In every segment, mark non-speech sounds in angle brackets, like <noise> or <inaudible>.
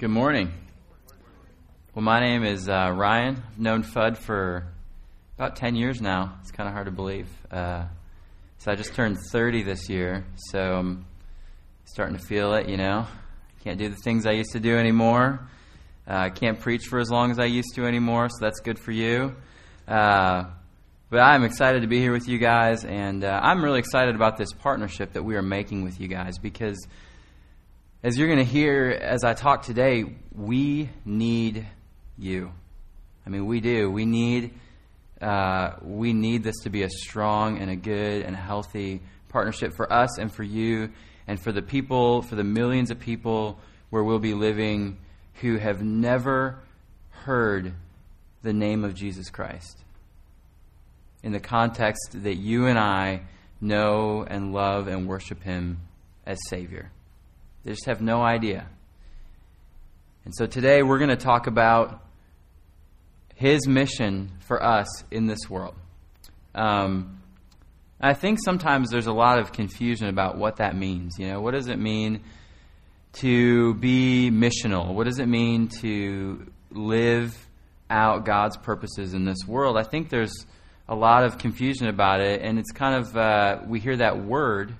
Good morning. Well, my name is uh, Ryan. I've known Fudd for about 10 years now. It's kind of hard to believe. Uh, so I just turned 30 this year, so I'm starting to feel it, you know. Can't do the things I used to do anymore. Uh, I can't preach for as long as I used to anymore, so that's good for you. Uh, but I'm excited to be here with you guys, and uh, I'm really excited about this partnership that we are making with you guys because as you're going to hear as I talk today, we need you. I mean, we do. We need uh, we need this to be a strong and a good and a healthy partnership for us and for you and for the people, for the millions of people where we'll be living who have never heard the name of Jesus Christ. In the context that you and I know and love and worship Him as Savior. They just have no idea. And so today we're going to talk about his mission for us in this world. Um, I think sometimes there's a lot of confusion about what that means. You know, what does it mean to be missional? What does it mean to live out God's purposes in this world? I think there's a lot of confusion about it, and it's kind of, uh, we hear that word,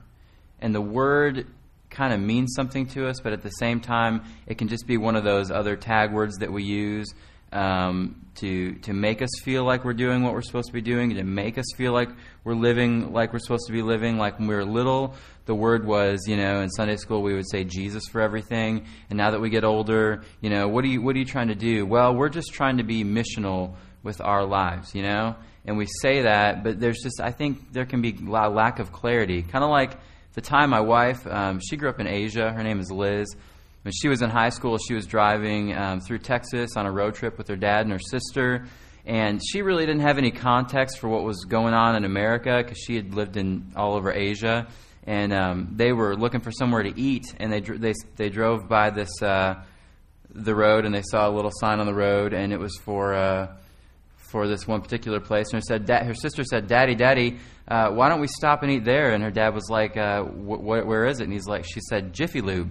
and the word kind of means something to us, but at the same time, it can just be one of those other tag words that we use um, to to make us feel like we're doing what we're supposed to be doing, to make us feel like we're living like we're supposed to be living. Like when we were little, the word was, you know, in Sunday school we would say Jesus for everything, and now that we get older, you know, what are you what are you trying to do? Well, we're just trying to be missional with our lives, you know. And we say that, but there's just I think there can be a lack of clarity, kind of like the time my wife, um, she grew up in Asia. Her name is Liz. When she was in high school, she was driving um, through Texas on a road trip with her dad and her sister. And she really didn't have any context for what was going on in America because she had lived in all over Asia. And um, they were looking for somewhere to eat, and they they they drove by this uh, the road, and they saw a little sign on the road, and it was for uh, for this one particular place. And her said, her sister said, "Daddy, Daddy, uh, why don't we stop and eat there?" And her dad was like, uh, wh- wh- "Where is it?" And he's like, "She said Jiffy Lube."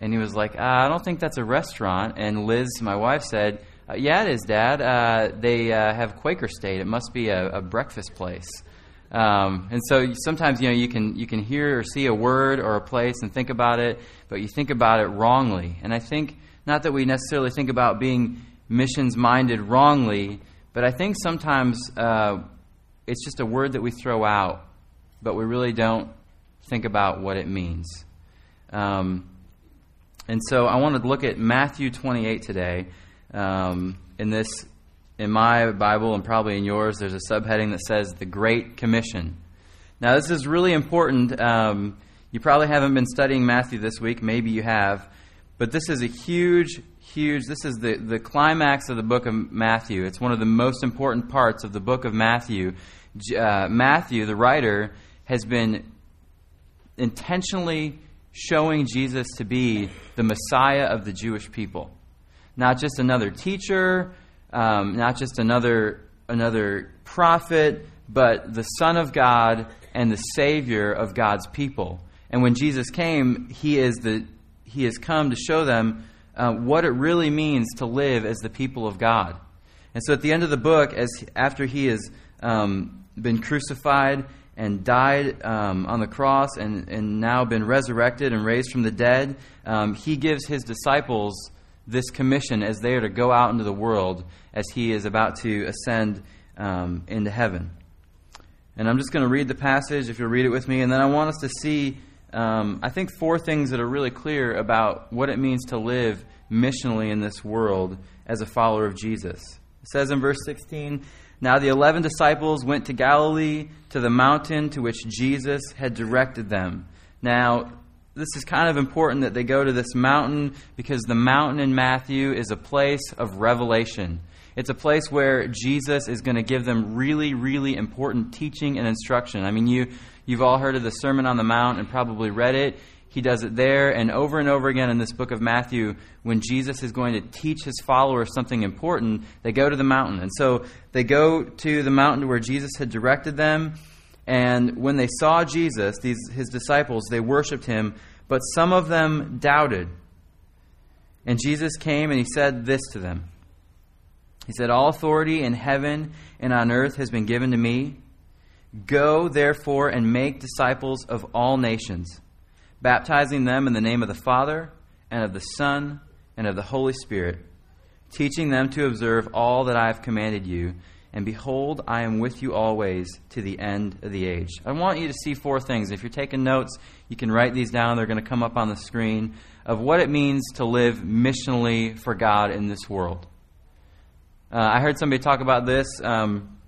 And he was like, uh, "I don't think that's a restaurant." And Liz, my wife, said, uh, "Yeah, it is, Dad. Uh, they uh, have Quaker State. It must be a, a breakfast place." Um, and so sometimes you know you can you can hear or see a word or a place and think about it, but you think about it wrongly. And I think not that we necessarily think about being missions minded wrongly, but I think sometimes uh, it's just a word that we throw out, but we really don't think about what it means. Um, and so I want to look at Matthew 28 today. Um, in this, in my Bible and probably in yours, there's a subheading that says the Great Commission. Now, this is really important. Um, you probably haven't been studying Matthew this week. Maybe you have. But this is a huge, huge, this is the, the climax of the book of Matthew. It's one of the most important parts of the book of Matthew. Uh, Matthew, the writer, has been intentionally showing Jesus to be the Messiah of the Jewish people. Not just another teacher, um, not just another, another prophet, but the Son of God and the Savior of God's people. And when Jesus came, he is the he has come to show them uh, what it really means to live as the people of God. And so at the end of the book, as after he has um, been crucified and died um, on the cross and, and now been resurrected and raised from the dead, um, he gives his disciples this commission as they are to go out into the world as he is about to ascend um, into heaven. And I'm just going to read the passage, if you'll read it with me, and then I want us to see um, I think, four things that are really clear about what it means to live missionally in this world as a follower of Jesus. It says in verse 16 Now the eleven disciples went to Galilee, to the mountain to which Jesus had directed them. Now, this is kind of important that they go to this mountain because the mountain in Matthew is a place of revelation. It's a place where Jesus is going to give them really, really important teaching and instruction. I mean, you, you've all heard of the Sermon on the Mount and probably read it. He does it there and over and over again in this book of Matthew. When Jesus is going to teach his followers something important, they go to the mountain. And so they go to the mountain where Jesus had directed them. And when they saw Jesus, these, his disciples, they worshiped him, but some of them doubted. And Jesus came and he said this to them. He said, All authority in heaven and on earth has been given to me. Go, therefore, and make disciples of all nations, baptizing them in the name of the Father, and of the Son, and of the Holy Spirit, teaching them to observe all that I have commanded you. And behold, I am with you always to the end of the age. I want you to see four things. If you're taking notes, you can write these down. They're going to come up on the screen of what it means to live missionally for God in this world. Uh, I heard somebody talk about this. Um,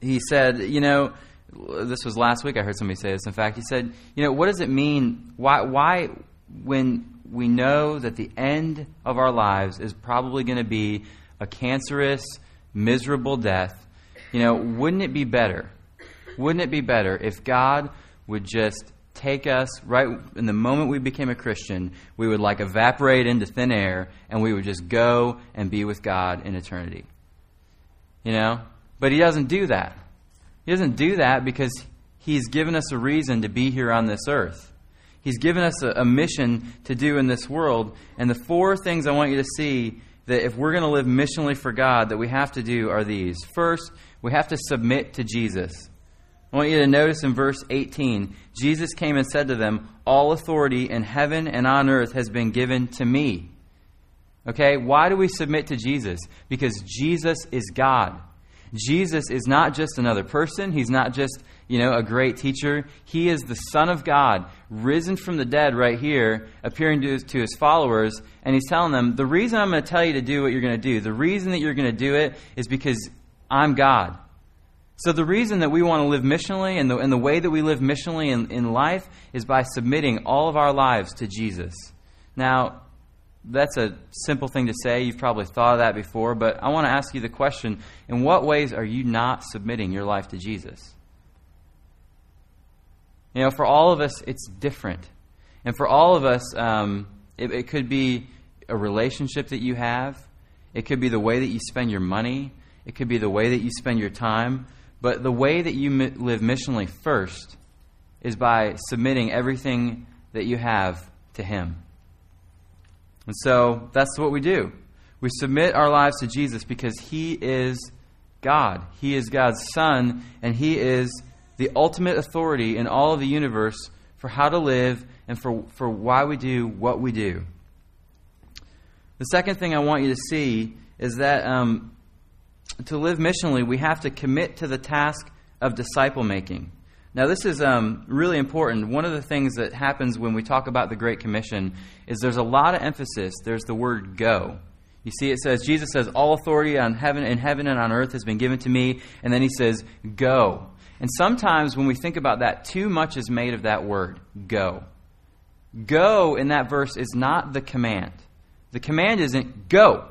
he said, you know, this was last week. I heard somebody say this. In fact, he said, you know, what does it mean? Why, why when we know that the end of our lives is probably going to be a cancerous, miserable death, you know, wouldn't it be better? Wouldn't it be better if God would just take us right in the moment we became a Christian, we would like evaporate into thin air and we would just go and be with God in eternity. You know? But he doesn't do that. He doesn't do that because he's given us a reason to be here on this earth. He's given us a, a mission to do in this world. And the four things I want you to see that if we're going to live missionally for God that we have to do are these. First, we have to submit to Jesus. I want you to notice in verse 18 Jesus came and said to them, All authority in heaven and on earth has been given to me. Okay, why do we submit to Jesus? Because Jesus is God. Jesus is not just another person. He's not just, you know, a great teacher. He is the Son of God, risen from the dead right here, appearing to his, to his followers. And he's telling them, the reason I'm going to tell you to do what you're going to do, the reason that you're going to do it is because I'm God. So, the reason that we want to live missionally and the, and the way that we live missionally in, in life is by submitting all of our lives to Jesus. Now, that's a simple thing to say. You've probably thought of that before, but I want to ask you the question in what ways are you not submitting your life to Jesus? You know, for all of us, it's different. And for all of us, um, it, it could be a relationship that you have, it could be the way that you spend your money, it could be the way that you spend your time. But the way that you mi- live missionally first is by submitting everything that you have to Him. And so that's what we do. We submit our lives to Jesus because He is God. He is God's Son, and He is the ultimate authority in all of the universe for how to live and for, for why we do what we do. The second thing I want you to see is that um, to live missionally, we have to commit to the task of disciple making. Now, this is um, really important. One of the things that happens when we talk about the Great Commission is there's a lot of emphasis. There's the word go. You see, it says, Jesus says, All authority on heaven in heaven and on earth has been given to me. And then he says, Go. And sometimes when we think about that, too much is made of that word, go. Go in that verse is not the command. The command isn't go.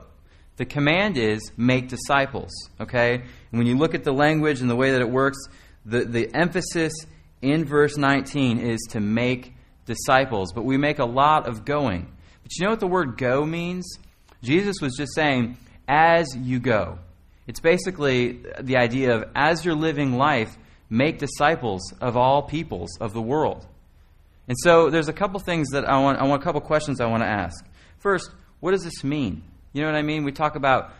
The command is make disciples, okay? And when you look at the language and the way that it works, the, the emphasis in verse 19 is to make disciples. But we make a lot of going. But you know what the word go means? Jesus was just saying, as you go. It's basically the idea of as you're living life, make disciples of all peoples of the world. And so there's a couple things that I want, I want a couple questions I want to ask. First, what does this mean? You know what I mean? We talk about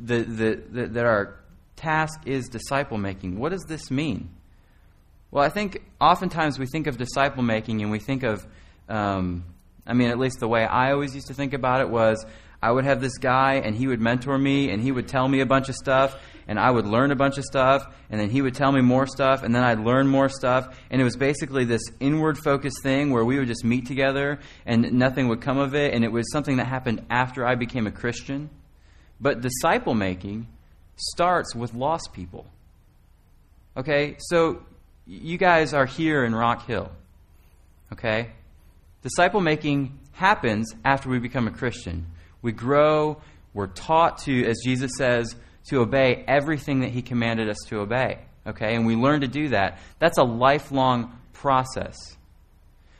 the, the, the, that our task is disciple making. What does this mean? Well, I think oftentimes we think of disciple making and we think of, um, I mean, at least the way I always used to think about it was I would have this guy and he would mentor me and he would tell me a bunch of stuff and I would learn a bunch of stuff, and then he would tell me more stuff, and then I'd learn more stuff. And it was basically this inward focused thing where we would just meet together and nothing would come of it, and it was something that happened after I became a Christian. But disciple making starts with lost people. Okay, so you guys are here in Rock Hill. Okay? Disciple making happens after we become a Christian. We grow, we're taught to, as Jesus says, to obey everything that He commanded us to obey. Okay? And we learn to do that. That's a lifelong process.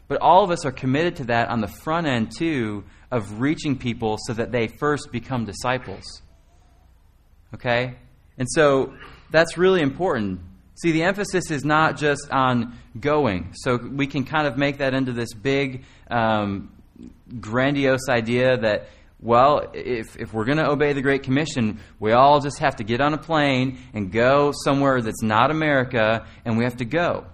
But all of us are committed to that on the front end, too, of reaching people so that they first become disciples. Okay? And so that's really important. See, the emphasis is not just on going. So we can kind of make that into this big, um, grandiose idea that, well, if, if we're going to obey the Great Commission, we all just have to get on a plane and go somewhere that's not America, and we have to go.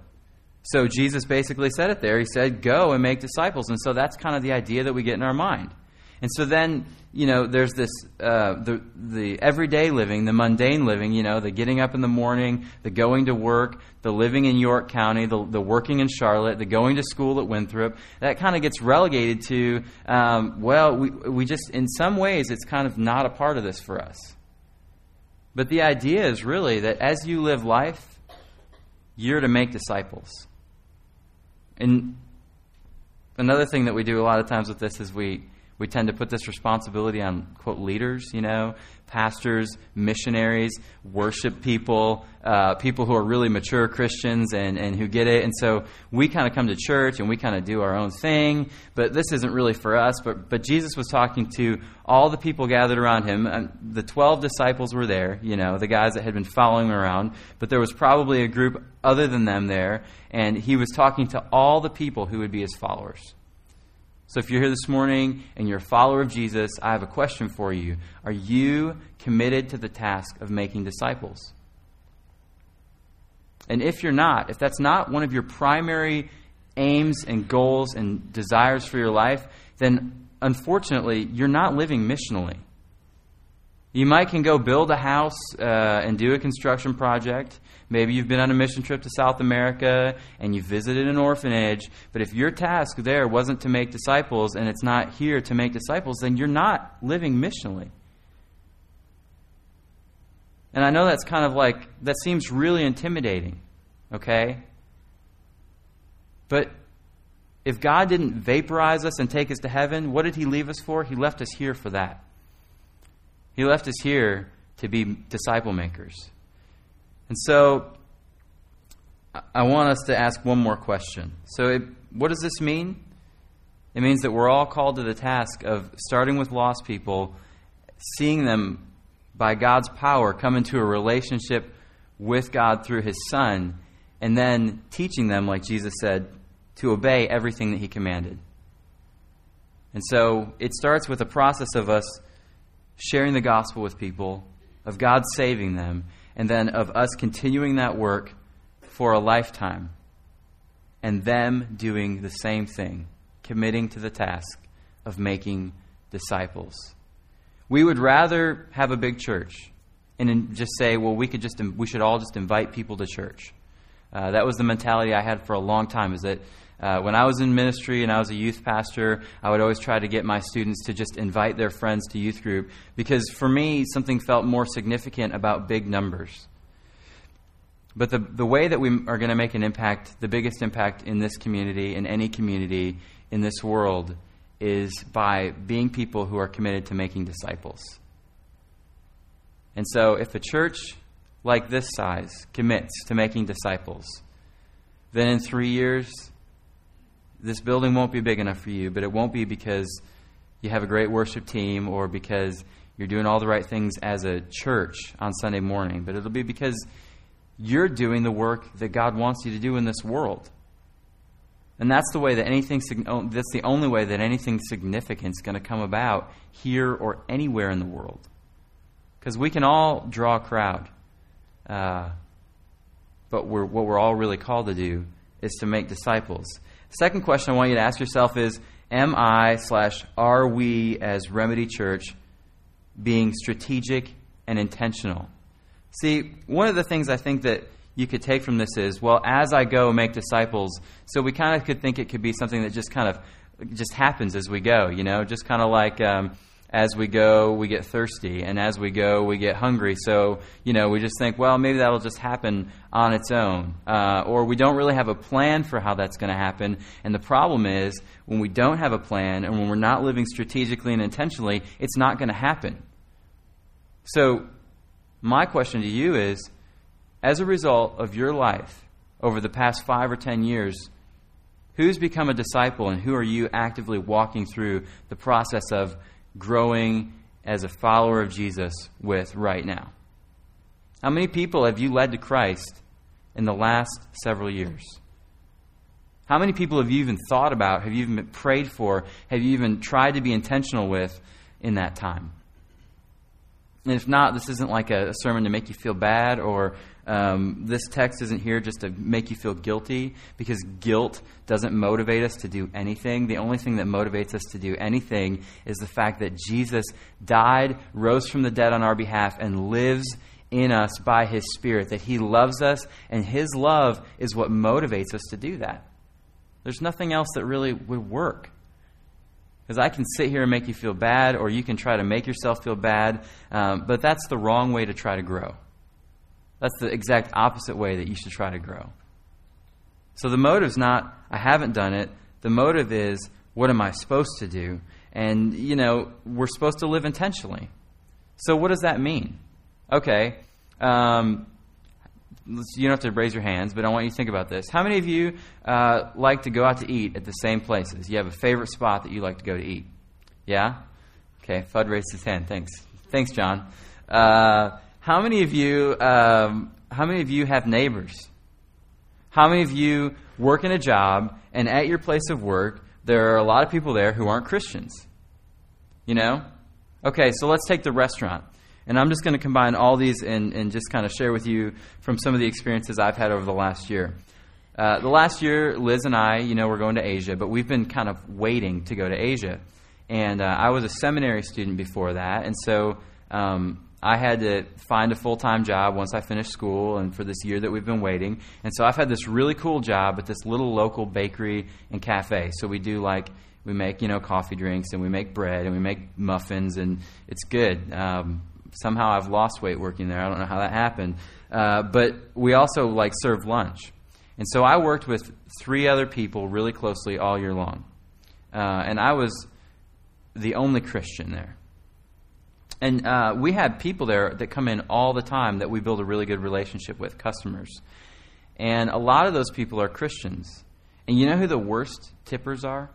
So Jesus basically said it there. He said, Go and make disciples. And so that's kind of the idea that we get in our mind. And so then, you know, there's this uh, the the everyday living, the mundane living. You know, the getting up in the morning, the going to work, the living in York County, the, the working in Charlotte, the going to school at Winthrop. That kind of gets relegated to, um, well, we we just in some ways it's kind of not a part of this for us. But the idea is really that as you live life, you're to make disciples. And another thing that we do a lot of times with this is we we tend to put this responsibility on, quote, leaders, you know, pastors, missionaries, worship people, uh, people who are really mature Christians and, and who get it. And so we kind of come to church and we kind of do our own thing, but this isn't really for us. But, but Jesus was talking to all the people gathered around him. And the 12 disciples were there, you know, the guys that had been following him around, but there was probably a group other than them there. And he was talking to all the people who would be his followers. So if you're here this morning and you're a follower of Jesus, I have a question for you. Are you committed to the task of making disciples? And if you're not, if that's not one of your primary aims and goals and desires for your life, then unfortunately, you're not living missionally. You might can go build a house uh, and do a construction project. Maybe you've been on a mission trip to South America and you visited an orphanage. But if your task there wasn't to make disciples and it's not here to make disciples, then you're not living missionally. And I know that's kind of like, that seems really intimidating, okay? But if God didn't vaporize us and take us to heaven, what did He leave us for? He left us here for that. He left us here to be disciple makers. And so I want us to ask one more question. So, it, what does this mean? It means that we're all called to the task of starting with lost people, seeing them by God's power come into a relationship with God through His Son, and then teaching them, like Jesus said, to obey everything that He commanded. And so it starts with a process of us sharing the gospel with people, of God saving them, and then of us continuing that work for a lifetime, and them doing the same thing, committing to the task of making disciples. We would rather have a big church and just say, well, we could just we should all just invite people to church. Uh, that was the mentality I had for a long time. Is that uh, when I was in ministry and I was a youth pastor, I would always try to get my students to just invite their friends to youth group because for me, something felt more significant about big numbers. But the, the way that we are going to make an impact, the biggest impact in this community, in any community in this world, is by being people who are committed to making disciples. And so, if a church like this size commits to making disciples, then in three years, this building won't be big enough for you, but it won't be because you have a great worship team or because you're doing all the right things as a church on Sunday morning, but it'll be because you're doing the work that God wants you to do in this world. And that's the way that anything oh, that's the only way that anything significant is going to come about here or anywhere in the world. Because we can all draw a crowd. Uh, but we're, what we're all really called to do is to make disciples. Second question I want you to ask yourself is Am I slash are we as Remedy Church being strategic and intentional? See, one of the things I think that you could take from this is well, as I go make disciples, so we kind of could think it could be something that just kind of just happens as we go, you know, just kind of like. Um, as we go, we get thirsty, and as we go, we get hungry. So, you know, we just think, well, maybe that'll just happen on its own. Uh, or we don't really have a plan for how that's going to happen. And the problem is, when we don't have a plan and when we're not living strategically and intentionally, it's not going to happen. So, my question to you is as a result of your life over the past five or ten years, who's become a disciple and who are you actively walking through the process of growing as a follower of Jesus with right now? How many people have you led to Christ in the last several years? How many people have you even thought about, have you even prayed for, have you even tried to be intentional with in that time? And if not, this isn't like a, sermon to make you feel bad, or um, this text isn't here just to make you feel guilty, because guilt doesn't motivate us to do anything. The only thing that motivates us to do anything is the fact that Jesus died, rose from the dead on our behalf, and lives in us by his Spirit, that he loves us, and his love is what motivates us to do that. There's nothing else that really would work. Because I can sit here and make you feel bad, or you can try to make yourself feel bad, um, but that's the wrong way to try to grow. That's the exact opposite way that you should try to grow. So the motive's not, I haven't done it. The motive is, what am I supposed to do? And, you know, we're supposed to live intentionally. So what does that mean? Okay, um, you don't have to raise your hands, but I want you to think about this. How many of you uh, like to go out to eat at the same places? You have a favorite spot that you like to go to eat? Yeah? Okay, Fudd raised his hand. Thanks. Thanks, John. Uh, how many of you um, how many of you have neighbors? How many of you work in a job and at your place of work there are a lot of people there who aren't Christians? You know? Okay, so let's take the restaurant. And I'm just going to combine all these and, and just kind of share with you from some of the experiences I've had over the last year. Uh, the last year, Liz and I, you know, we're going to Asia, but we've been kind of waiting to go to Asia. And uh, I was a seminary student before that, and so um, I had to find a full time job once I finished school and for this year that we've been waiting. And so I've had this really cool job at this little local bakery and cafe. So we do like, we make, you know, coffee drinks and we make bread and we make muffins and it's good. Um, somehow I've lost weight working there. I don't know how that happened. Uh, but we also like serve lunch. And so I worked with three other people really closely all year long. Uh, and I was the only Christian there. And uh, we had people there that come in all the time that we build a really good relationship with, customers. And a lot of those people are Christians. And you know who the worst tippers are?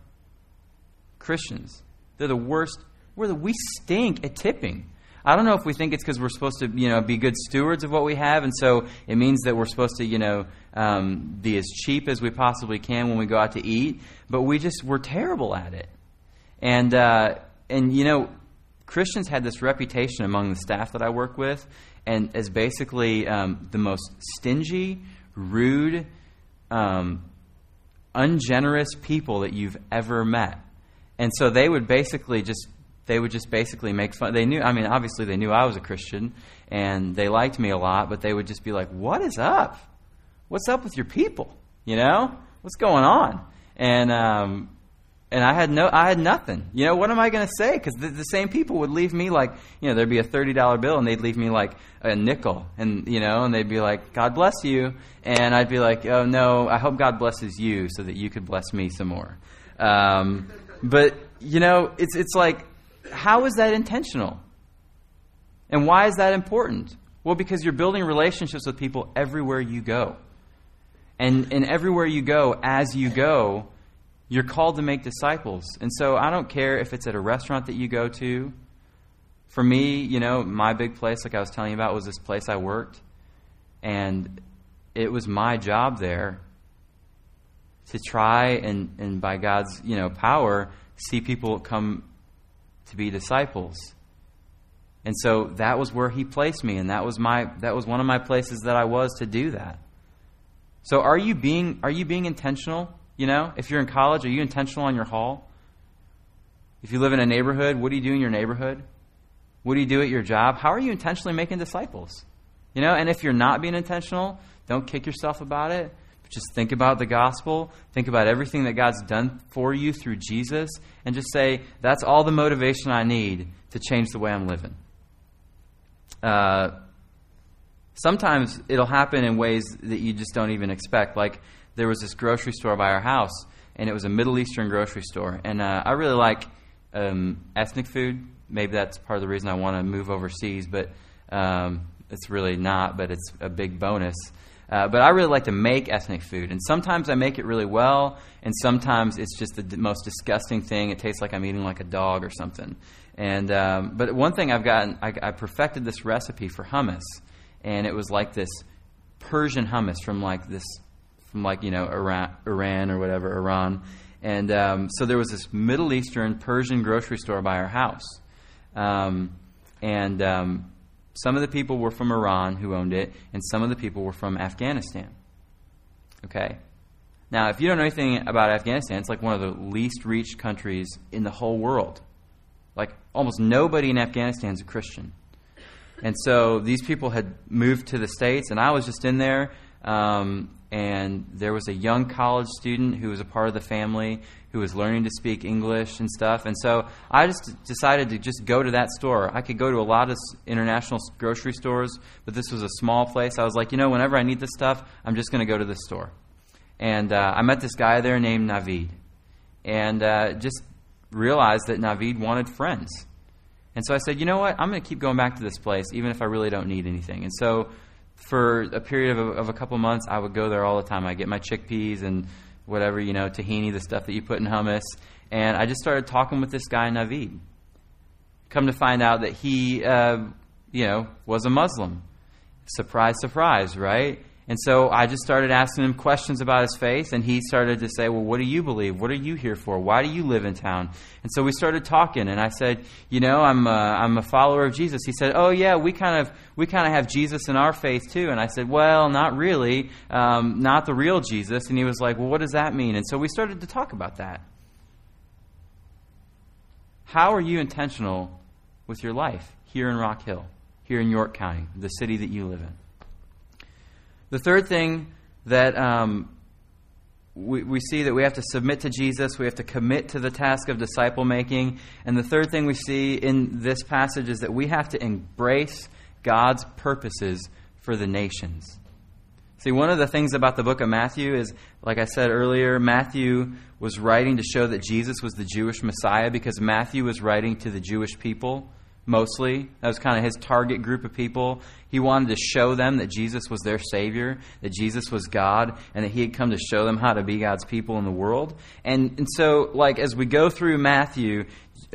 Christians. They're the worst. We're the, we stink at tipping. I don't know if we think it's because we're supposed to, you know, be good stewards of what we have, and so it means that we're supposed to, you know, um, be as cheap as we possibly can when we go out to eat. But we just we're terrible at it, and uh, and you know, Christians had this reputation among the staff that I work with, and as basically um, the most stingy, rude, um, ungenerous people that you've ever met. And so they would basically just they would just basically make fun. They knew, I mean, obviously they knew I was a Christian and they liked me a lot, but they would just be like, "What is up? What's up with your people? You know, what's going on?" And um, and I had no, I had nothing. You know, what am I going to say? Because the, the, same people would leave me like, you know, there'd be a thirty dollar bill, and they'd leave me like a nickel, and you know, and they'd be like, "God bless you," and I'd be like, "Oh no, I hope God blesses you so that you could bless me some more." Um, but you know, it's it's like how is that intentional? And why is that important? Well, because you're building relationships with people everywhere you go. And, and everywhere you go, as you go, you're called to make disciples. And so I don't care if it's at a restaurant that you go to. For me, you know, my big place, like I was telling you about, was this place I worked. And it was my job there to try and, and by God's, you know, power, see people come to be disciples. And so that was where he placed me and that was my that was one of my places that I was to do that. So are you being are you being intentional? You know, if you're in college, are you intentional on your hall? If you live in a neighborhood, what do you do in your neighborhood? What do you do at your job? How are you intentionally making disciples? You know, and if you're not being intentional, don't kick yourself about it. Just think about the gospel, think about everything that God's done for you through Jesus, and just say, that's all the motivation I need to change the way I'm living. Uh, sometimes it'll happen in ways that you just don't even expect. Like, there was this grocery store by our house, and it was a Middle Eastern grocery store. And uh, I really like um, ethnic food. Maybe that's part of the reason I want to move overseas, but um, it's really not, but it's a big bonus. Uh, but I really like to make ethnic food. And sometimes I make it really well, and sometimes it's just the most disgusting thing. It tastes like I'm eating like a dog or something. And um, But one thing I've gotten, I, I perfected this recipe for hummus. And it was like this Persian hummus from like this from like you know Iran, Iran or whatever, Iran. And um, so there was this Middle Eastern Persian grocery store by our house. Um, and um, some of the people were from Iran who owned it, and some of the people were from Afghanistan. Okay? Now, if you don't know anything about Afghanistan, it's like one of the least reached countries in the whole world. Like, almost nobody in Afghanistan is a Christian. And so these people had moved to the States, and I was just in there. Um, and there was a young college student who was a part of the family who was learning to speak English and stuff. And so I just decided to just go to that store. I could go to a lot of international grocery stores, but this was a small place. I was like, you know, whenever I need this stuff, I'm just going to go to this store. And uh, I met this guy there named Navid, and uh, just realized that Navid wanted friends. And so I said, you know what? I'm going to keep going back to this place, even if I really don't need anything. And so for a period of a, of a couple months, I would go there all the time. I get my chickpeas and whatever, you know, tahini, the stuff that you put in hummus. And I just started talking with this guy, Navid. Come to find out that he, uh, you know, was a Muslim. Surprise, surprise, right? And so I just started asking him questions about his faith, and he started to say, Well, what do you believe? What are you here for? Why do you live in town? And so we started talking, and I said, You know, I'm a, I'm a follower of Jesus. He said, Oh, yeah, we kind of we kind of have Jesus in our faith too. And I said, Well, not really, um, not the real Jesus. And he was like, Well, what does that mean? And so we started to talk about that. How are you intentional with your life here in Rock Hill, here in York County, the city that you live in? The third thing that um, we, we see that we have to submit to Jesus, we have to commit to the task of disciple making. And the third thing we see in this passage is that we have to embrace God's purposes for the nations. See, one of the things about the book of Matthew is, like I said earlier, Matthew was writing to show that Jesus was the Jewish Messiah because Matthew was writing to the Jewish people mostly. That was kind of his target group of people. He wanted to show them that Jesus was their Savior, that Jesus was God, and that He had come to show them how to be God's people in the world. And, and so, like, as we go through Matthew,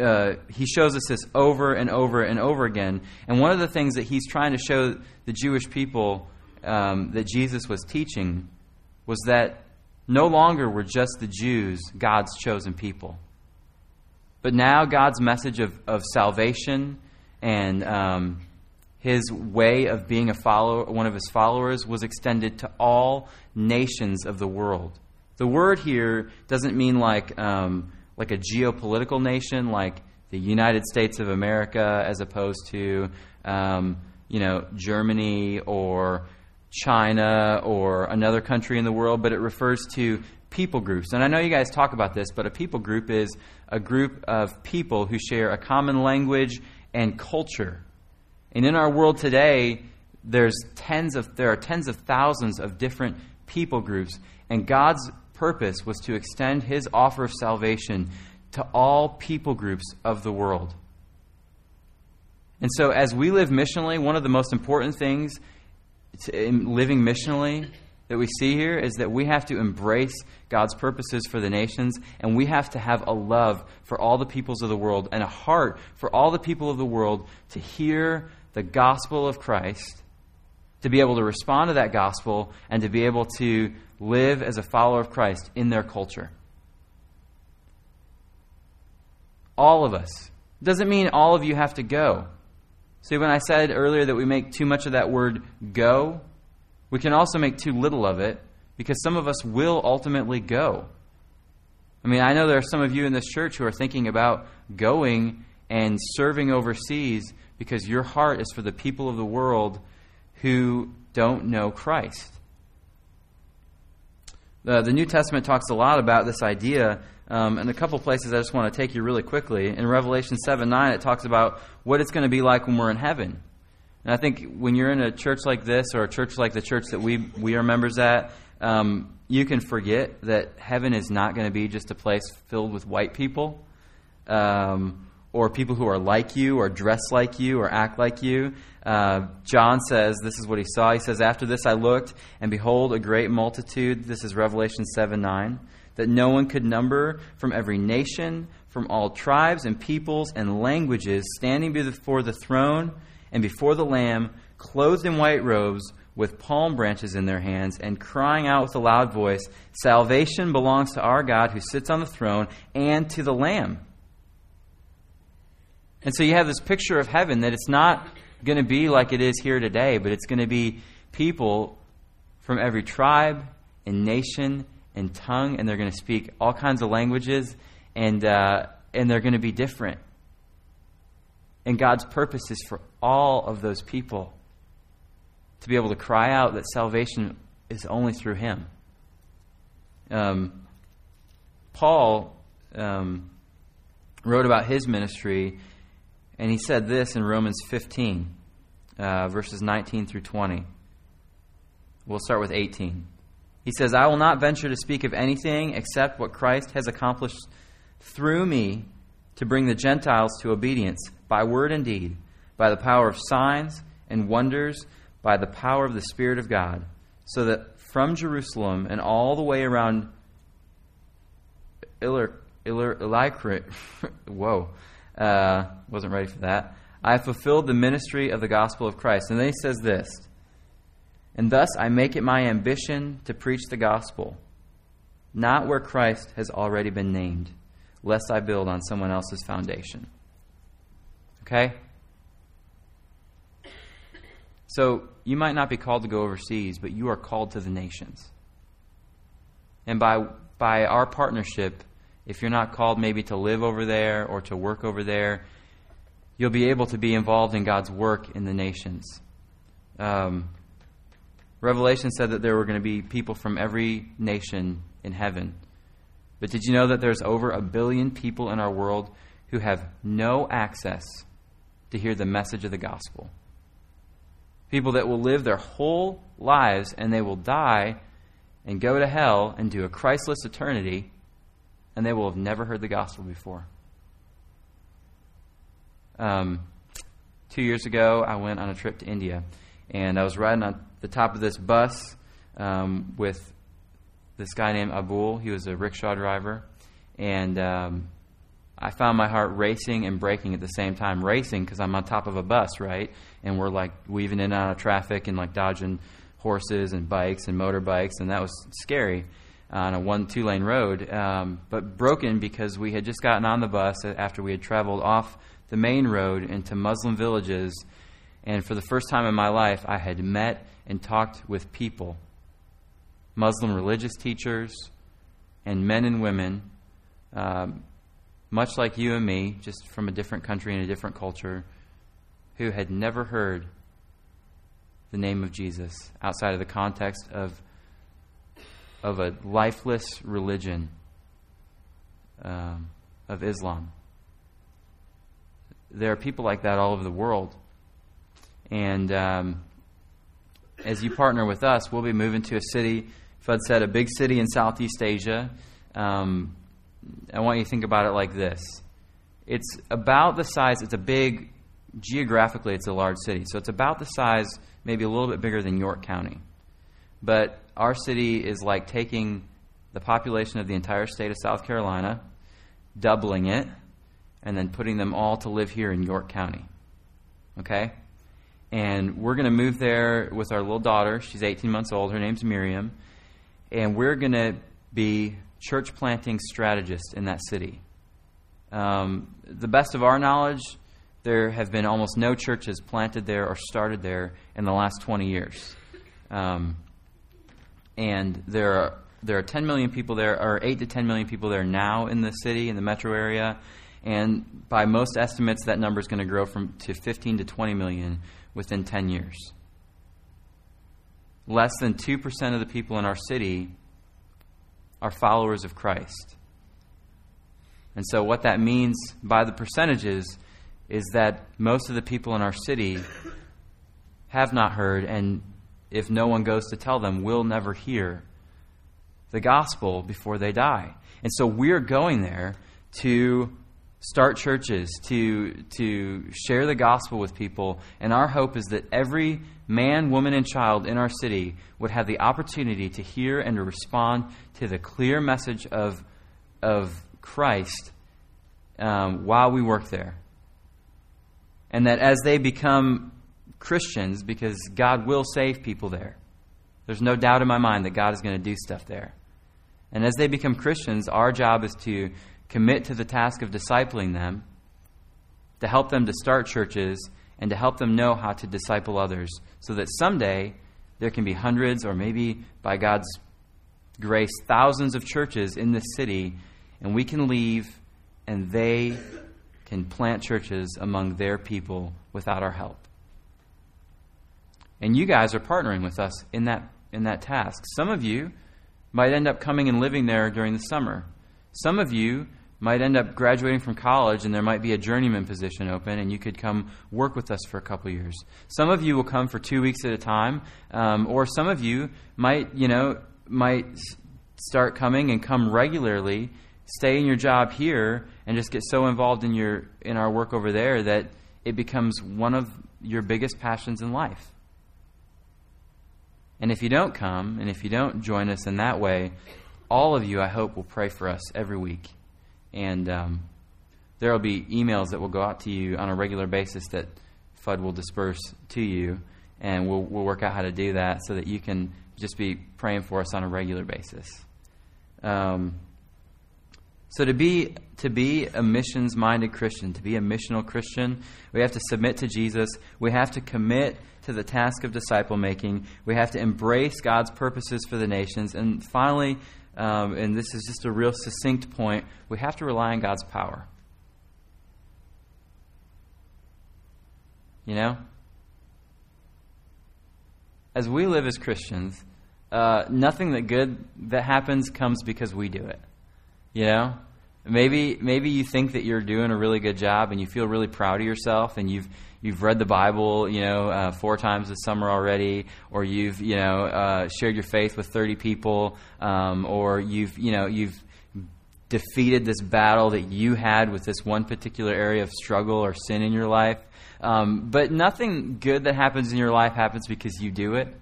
uh, he shows us this over and over and over again. And one of the things that he's trying to show the Jewish people um, that Jesus was teaching was that no longer were just the Jews God's chosen people. But now God's message of, of salvation and um, his way of being a follower, one of his followers, was extended to all nations of the world. The word here doesn't mean like um, like a geopolitical nation, like the United States of America, as opposed to um, you know Germany or China or another country in the world, but it refers to people groups. And I know you guys talk about this, but a people group is a group of people who share a common language and culture. And in our world today, there's tens of there are tens of thousands of different people groups, and God's purpose was to extend his offer of salvation to all people groups of the world. And so as we live missionally, one of the most important things in living missionally that we see here is that we have to embrace God's purposes for the nations, and we have to have a love for all the peoples of the world and a heart for all the people of the world to hear the gospel of Christ, to be able to respond to that gospel, and to be able to live as a follower of Christ in their culture. All of us. Doesn't mean all of you have to go. See, when I said earlier that we make too much of that word go, we can also make too little of it because some of us will ultimately go. I mean, I know there are some of you in this church who are thinking about going and serving overseas because your heart is for the people of the world who don't know Christ. The, the New Testament talks a lot about this idea. Um, in a couple places, I just want to take you really quickly. In Revelation 7 9, it talks about what it's going to be like when we're in heaven. And I think when you're in a church like this or a church like the church that we, we are members at, um, you can forget that heaven is not going to be just a place filled with white people um, or people who are like you or dress like you or act like you. Uh, John says, This is what he saw. He says, After this I looked, and behold, a great multitude. This is Revelation 7 9. That no one could number from every nation, from all tribes and peoples and languages, standing before the throne and before the Lamb, clothed in white robes with palm branches in their hands and crying out with a loud voice, Salvation belongs to our God who sits on the throne and to the Lamb. And so you have this picture of heaven that it's not going to be like it is here today, but it's going to be people from every tribe and nation and tongue, and they're going to speak all kinds of languages, and, uh, and they're going to be different. And God's purpose is for all of those people to be able to cry out that salvation is only through Him. Um, Paul um, wrote about his ministry and he said this in Romans 15, uh, verses 19 through 20. We'll start with 18. He says, I will not venture to speak of anything except what Christ has accomplished through me to bring the Gentiles to obedience by word and deed, by the power of signs and wonders, by the power of the Spirit of God, so that from Jerusalem and all the way around <laughs> whoa, uh, wasn't ready for that. I fulfilled the ministry of the gospel of Christ. And then he says this And thus I make it my ambition to preach the gospel, not where Christ has already been named, lest I build on someone else's foundation. Okay? So you might not be called to go overseas, but you are called to the nations. And by, by our partnership, if you're not called maybe to live over there or to work over there, you'll be able to be involved in God's work in the nations. Um, Revelation said that there were going to be people from every nation in heaven. But did you know that there's over a billion people in our world who have no access to hear the message of the gospel? People that will live their whole lives and they will die and go to hell and do a Christless eternity and they will have never heard the gospel before. Um, two years ago, I went on a trip to India, and I was riding on the top of this bus um, with this guy named Abul. He was a rickshaw driver, and um, I found my heart racing and breaking at the same time. Racing because I'm on top of a bus, right? And we're like weaving in and out of traffic and like dodging horses and bikes and motorbikes, and that was scary on a one two lane road, um, but broken because we had just gotten on the bus after we had traveled off the main road into Muslim villages. And for the first time in my life, I had met and talked with people Muslim religious teachers and men and women, um, much like you and me, just from a different country and a different culture, who had never heard the name of Jesus outside of the context of of a lifeless religion um, of Islam. There are people like that all over the world. And um, as you partner with us, we'll be moving to a city, Fudd said, a big city in Southeast Asia. Um, I want you to think about it like this it's about the size, it's a big, geographically, it's a large city. So it's about the size, maybe a little bit bigger than York County. But our city is like taking the population of the entire state of South Carolina, doubling it, and then putting them all to live here in York County. Okay? And we're going to move there with our little daughter. She's 18 months old. Her name's Miriam. And we're going to be church planting strategists in that city. Um, the best of our knowledge, there have been almost no churches planted there or started there in the last 20 years. Um, and there are there are 10 million people there, or 8 to 10 million people there now in the city, in the metro area. And by most estimates, that number is going to grow from to 15 to 20 million within 10 years. Less than 2% of the people in our city are followers of Christ. And so, what that means by the percentages is that most of the people in our city have not heard and if no one goes to tell them, will never hear the gospel before they die. And so we're going there to start churches, to, to share the gospel with people. And our hope is that every man, woman, and child in our city would have the opportunity to hear and to respond to the clear message of, of Christ um, while we work there. And that as they become Christians because God will save people there. There's no doubt in my mind that God is going to do stuff there. And as they become Christians, our job is to commit to the task of discipling them, to help them to start churches, and to help them know how to disciple others so that someday there can be hundreds or maybe by God's grace thousands of churches in this city and we can leave and they can plant churches among their people without our help. And you guys are partnering with us in that in that task. Some of you might end up coming and living there during the summer. Some of you might end up graduating from college and there might be a journeyman position open and you could come work with us for a couple years. Some of you will come for two weeks at a time, um, or some of you might, you know, might start coming and come regularly, stay in your job here, and just get so involved in your in our work over there that it becomes one of your biggest passions in life. And if you don't come, and if you don't join us in that way, all of you, I hope, will pray for us every week and um, there will be emails that will go out to you on a regular basis that FUD will disperse to you, and we'll, we'll work out how to do that so that you can just be praying for us on a regular basis. Um, so to be to be a missions minded Christian, to be a missional Christian, we have to submit to Jesus. We have to commit to the task of disciple making. We have to embrace God's purposes for the nations. And finally, um, and this is just a real succinct point, we have to rely on God's power. You know? As we live as Christians, uh, nothing that good that happens comes because we do it. You know? Maybe maybe you think that you're doing a really good job and you feel really proud of yourself and you've you've read the Bible, you know, uh, four times this summer already, or you've, you know, uh, shared your faith with 30 people, um, or you've, you know, you've defeated this battle that you had with this one particular area of struggle or sin in your life. Um, but nothing good that happens in your life happens because you do it.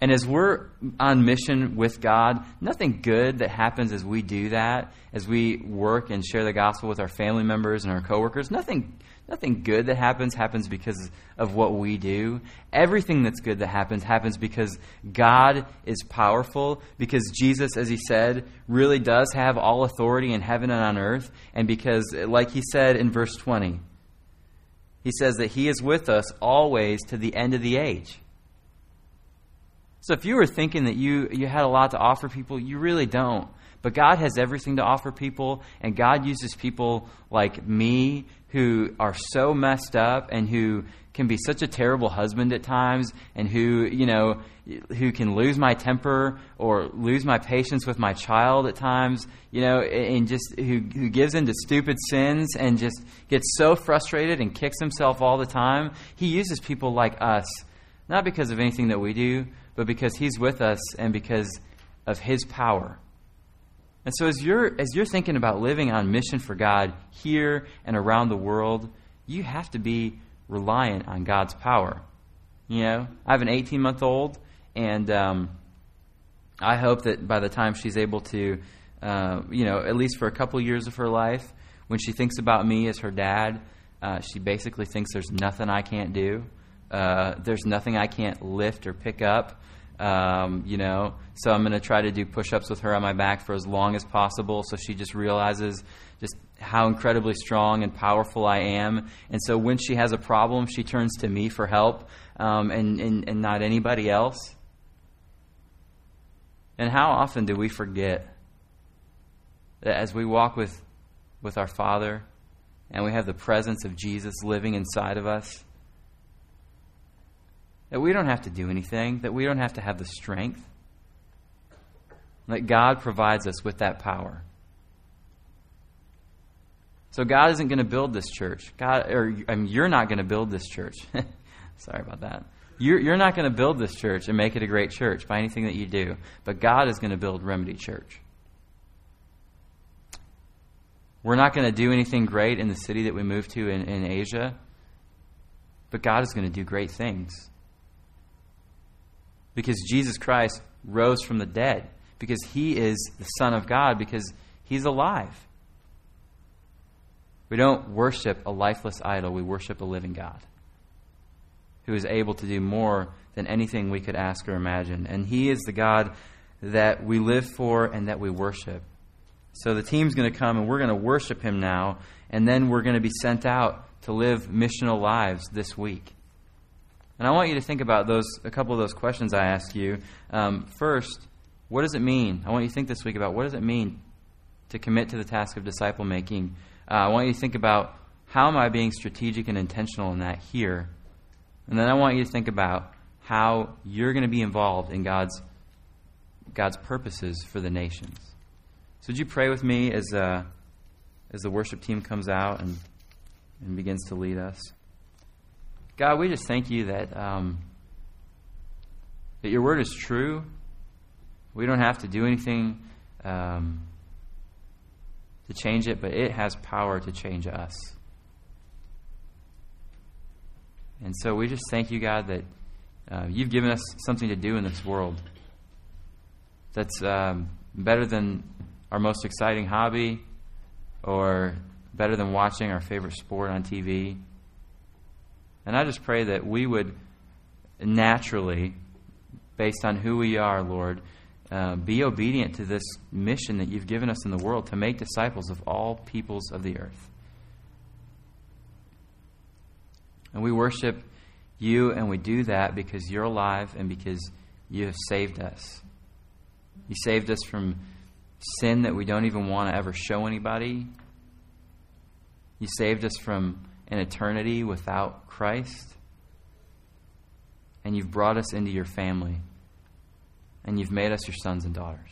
And as we're on mission with God, nothing good that happens as we do that, as we work and share the gospel with our family members and our coworkers, nothing Nothing good that happens happens because of what we do. Everything that's good that happens happens because God is powerful, because Jesus, as he said, really does have all authority in heaven and on earth, and because, like he said in verse 20, he says that he is with us always to the end of the age. So if you were thinking that you, you had a lot to offer people, you really don't. But God has everything to offer people, and God uses people like me who are so messed up and who can be such a terrible husband at times and who, you know, who can lose my temper or lose my patience with my child at times, you know, and just who, who gives into stupid sins and just gets so frustrated and kicks himself all the time. He uses people like us, not because of anything that we do, but because he's with us and because of his power. And so as you're as you're thinking about living on mission for God here and around the world, you have to be reliant on God's power. You know, I have an 18 month old, and um, I hope that by the time she's able to, uh, you know, at least for a couple years of her life, when she thinks about me as her dad, uh, she basically thinks there's nothing I can't do. Uh, there's nothing I can't lift or pick up. Um, you know, so I'm going to try to do push-ups with her on my back for as long as possible, so she just realizes just how incredibly strong and powerful I am. And so when she has a problem, she turns to me for help, um, and, and and not anybody else. And how often do we forget that as we walk with with our Father, and we have the presence of Jesus living inside of us? That we don't have to do anything, that we don't have to have the strength. That God provides us with that power. So God isn't going to build this church. God, or I mean, you're not going to build this church. <laughs> Sorry about that. You're, you're not going to build this church and make it a great church by anything that you do. But God is going to build Remedy Church. We're not going to do anything great in the city that we move to in, in Asia. But God is going to do great things because Jesus Christ rose from the dead, because he is the Son of God, because he's alive. We don't worship a lifeless idol, we worship a living God who is able to do more than anything we could ask or imagine. And He is the God that we live for and that we worship. So the team's going to come and we're going to worship Him now, and then we're going to be sent out to live missional lives this week. And I want you to think about those a couple of those questions I asked you. Um, first, what does it mean? I want you to think this week about what does it mean to commit to the task of disciple making. Uh, I want you to think about how am I being strategic and intentional in that here, and then I want you to think about how you're going to be involved in God's God's purposes for the nations. So, would you pray with me as uh, as the worship team comes out and and begins to lead us? God, we just thank you that um, that your word is true. We don't have to do anything um, to change it, but it has power to change us. And so we just thank you, God, that uh, you've given us something to do in this world that's um, better than our most exciting hobby or better than watching our favorite sport on TV. And I just pray that we would naturally, based on who we are, Lord, uh, be obedient to this mission that you've given us in the world to make disciples of all peoples of the earth. And we worship you, and we do that because you're alive and because you have saved us. You saved us from sin that we don't even want to ever show anybody. You saved us from an eternity without Christ. And you've brought us into your family and you've made us your sons and daughters.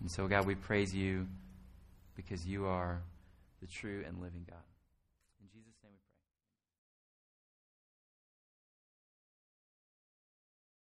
And so, God, we praise you because you are the true and living God.